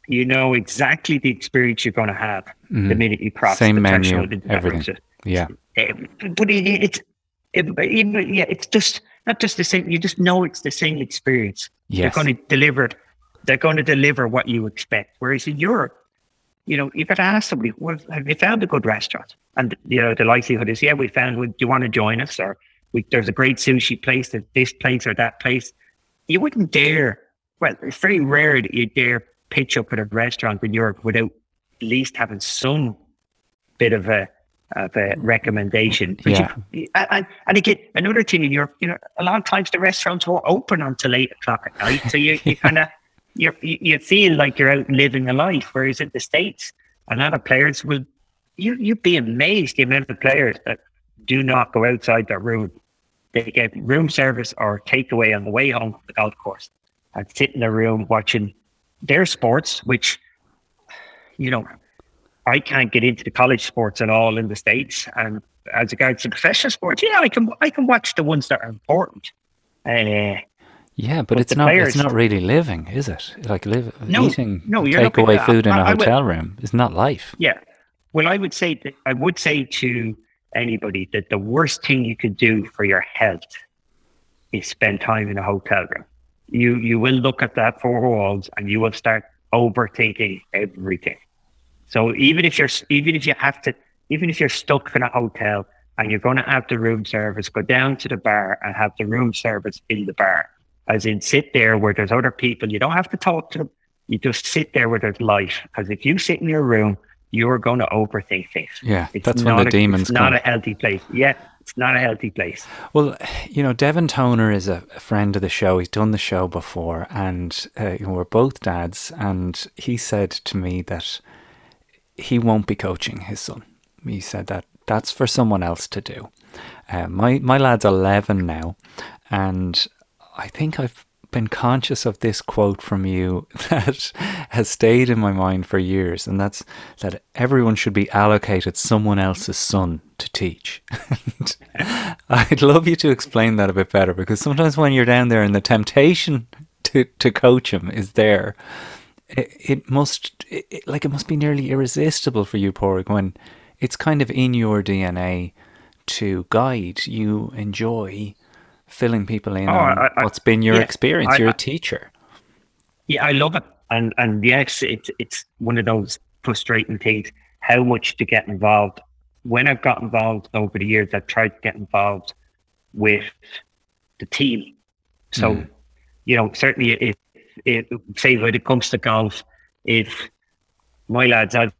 you know exactly the experience you're going to have mm-hmm. the minute you cross Same the menu, everything. Yeah, but it, it's it, yeah, it's just not just the same. You just know it's the same experience. Yes. They're going to deliver. They're going to deliver what you expect. Whereas in Europe, you know, you've got to ask somebody, well, have you found a good restaurant? And, you know, the likelihood is, yeah, we found, do you want to join us? Or we, there's a great sushi place, that this place or that place. You wouldn't dare, well, it's very rare that you dare pitch up at a restaurant in Europe without at least having some bit of a, of a recommendation. But yeah. You, and, and again, another thing in Europe, you know, a lot of times the restaurants won't open until eight o'clock at night. So you, you <laughs> kind of, you you feel like you're out living a life. Whereas in the States, a lot of players will, you, you'd be amazed the amount of players that do not go outside their room. They get room service or takeaway on the way home from the golf course and sit in their room watching their sports, which, you know, I can't get into the college sports at all in the States. And as regards to professional sports, yeah, I can I can watch the ones that are important. Uh, yeah, but, but it's not players, it's not really living, is it? Like live, no, eating no, takeaway food in a I, hotel I would, room is not life. Yeah. Well, I would say that I would say to anybody that the worst thing you could do for your health is spend time in a hotel room. You you will look at that four walls and you will start overthinking everything. So even if you're even if you have to even if you're stuck in a hotel and you're going to have the room service, go down to the bar and have the room service in the bar as in sit there where there's other people. You don't have to talk to them. You just sit there where there's life. Because if you sit in your room, you're going to overthink things. Yeah, it's that's when the a, demons It's come. not a healthy place. Yeah, it's not a healthy place. Well, you know, Devin Toner is a, a friend of the show. He's done the show before, and uh, you know, we're both dads. And he said to me that he won't be coaching his son. He said that that's for someone else to do. Uh, my my lad's eleven now, and I think I've been conscious of this quote from you <laughs> that has stayed in my mind for years, and that's that everyone should be allocated someone else's son to teach. I'd love you to explain that a bit better because sometimes when you're down there and the temptation to, to coach him is there, it, it must it, like it must be nearly irresistible for you, Pádraig, when it's kind of in your DNA to guide. You enjoy filling people in Oh, on I- I- what's been your yeah, experience. You're a I- teacher. Yeah, I love it, and and yes, it's it's one of those frustrating things. How much to get involved? When I've got involved over the years, I've tried to get involved with the team. So, Mm. you know, certainly if, if say when it comes to golf, if my lads out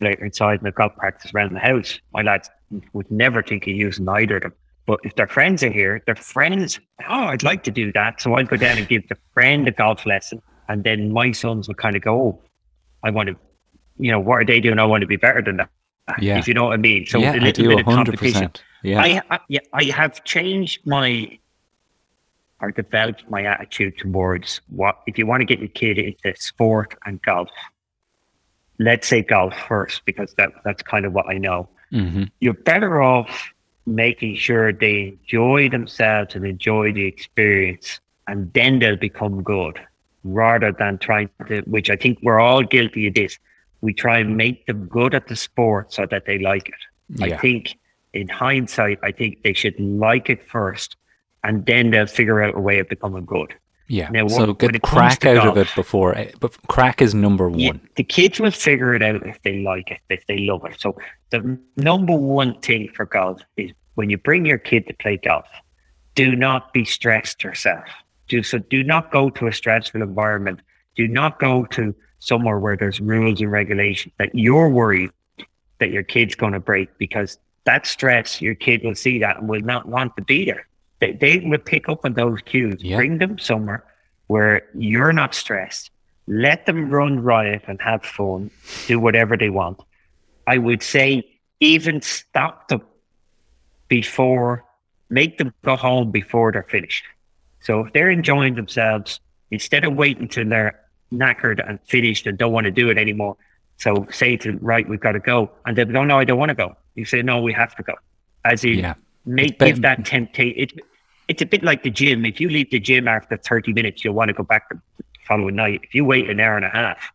later inside in the golf practice around the house, my lads would never think of using either of them. But if their friends are here, their friends, oh, I'd like to do that. So I'd go down and give the friend a golf lesson. And then my sons would kind of go, oh, I want to, you know, what are they doing? I want to be better than that. Yeah. If you know what I mean. So Yeah, a little bit of 100%. competition. Yeah. I, I, yeah, I have changed my or developed my attitude towards what if you want to get your kid into sport and golf, let's say golf first, because that that's kind of what I know. Mm-hmm. You're better off making sure they enjoy themselves and enjoy the experience, and then they'll become good, rather than trying to. Which I think we're all guilty of this. We try and make them good at the sport so that they like it. I think, in hindsight, I think they should like it first, and then they'll figure out a way of becoming good. Yeah. Now, so when get comes crack out of it before. eh, But crack is number one. yeah, the kids will figure it out if they like it, if they love it. So the number one thing for golf is when you bring your kid to play golf, do not be stressed yourself. Do so. Do not go to a stressful environment. Do not go to somewhere where there's rules and regulations that you're worried that your kid's going to break because that stress, your kid will see that and will not want to be there. They, they will pick up on those cues. Bring them somewhere where you're not stressed. Let them run riot and have fun, do whatever they want. I would say even stop them before, make them go home before they're finished. So if they're enjoying themselves, instead of waiting till they're knackered and finished and don't want to do it anymore, so say to them, right, we've got to go. And they go, no, I don't want to go. You say, no, we have to go. As in, Yeah. make give that temptation. It, it's a bit like the gym. If you leave the gym after 30 minutes, you'll want to go back the following night. If you wait an hour and a half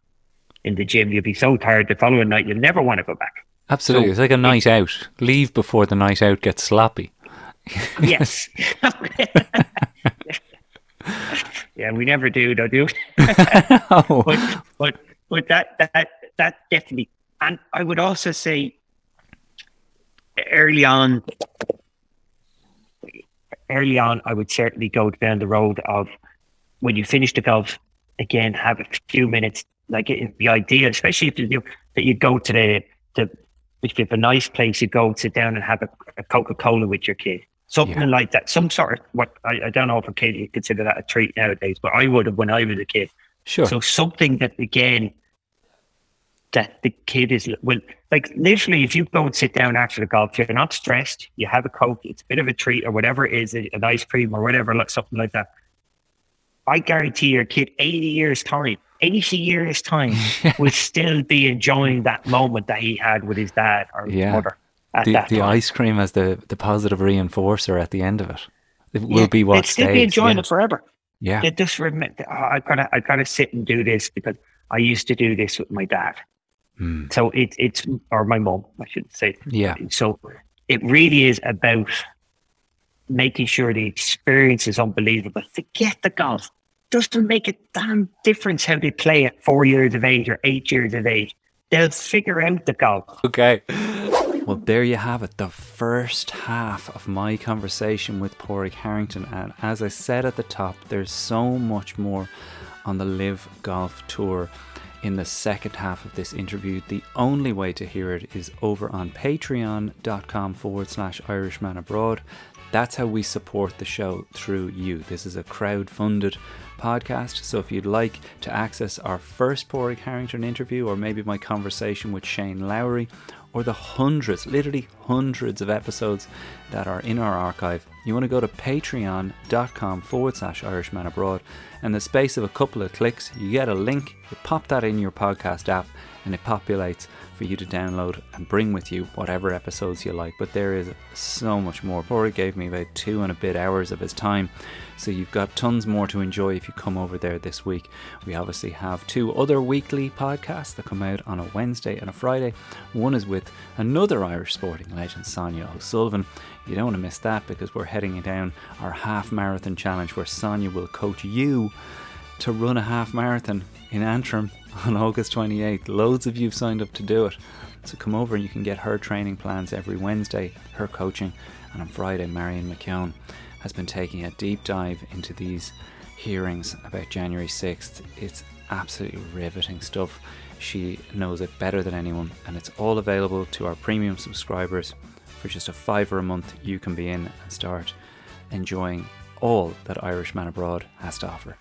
in the gym, you'll be so tired the following night, you'll never want to go back. Absolutely. So it's like a night out. Leave before the night out gets sloppy. <laughs> yes. <laughs> yeah, we never do, though, do we? <laughs> Oh. but, but but that that that definitely, and I would also say early on, early on, I would certainly go down the road of when you finish the golf again, have a few minutes. Like it'd be ideal, especially if you that you go to the the if you have a nice place, you go sit down and have a, a Coca Cola with your kid, something like that. Some sort of what I, I don't know if a kid you consider that a treat nowadays, but I would have when I was a kid. Sure. So something that again that the kid is well, like literally, if you go and sit down after the golf, you're not stressed. You have a coke, it's a bit of a treat or whatever it is, an ice cream or whatever, like something like that. I guarantee your kid, eighty years time, eighty years time, <laughs> will still be enjoying that moment that he had with his dad or his Yeah. mother at The, that the ice cream as the, the positive reinforcer at the end of it. It will Yeah, be what they'd still stays. be enjoying yeah. it forever. Yeah. They just remember, oh, I gotta, I gotta sit and do this because I used to do this with my dad. Mm. So it, it's, or my mom, I should say. Yeah. So it really is about making sure the experience is unbelievable. Forget the golf. Doesn't make a damn difference how they play at four years of age or eight years of age. They'll figure out the golf. Okay. Well, there you have it, the first half of my conversation with Pádraig Harrington. And as I said at the top, there's so much more on the LIV Golf Tour in the second half of this interview. The only way to hear it is over on patreon.com forward slash Irishman Abroad. That's how we support the show through you. This is a crowd funded podcast. So if you'd like to access our first Padraig Harrington interview or maybe my conversation with Shane Lowry or the hundreds, literally hundreds of episodes that are in our archive, you want to go to patreon.com forward slash Irishman Abroad. And the space of a couple of clicks, you get a link, you pop that in your podcast app, and it populates for you to download and bring with you whatever episodes you like. But there is so much more. Rory gave me about two and a bit hours of his time. So you've got tons more to enjoy if you come over there this week. We obviously have two other weekly podcasts that come out on a Wednesday and a Friday. One is with another Irish sporting legend, Sonia O'Sullivan. You don't want to miss that because we're heading down our half marathon challenge where Sonia will coach you to run a half marathon in Antrim <laughs> on August 28th. Loads of you have signed up to do it. So come over and you can get her training plans every Wednesday, her coaching, and on Friday, Marion McKeown has been taking a deep dive into these hearings about January 6th. It's absolutely riveting stuff. She knows it better than anyone, and it's all available to our premium subscribers. For just a fiver a month, you can be in and start enjoying all that Irishman Abroad has to offer.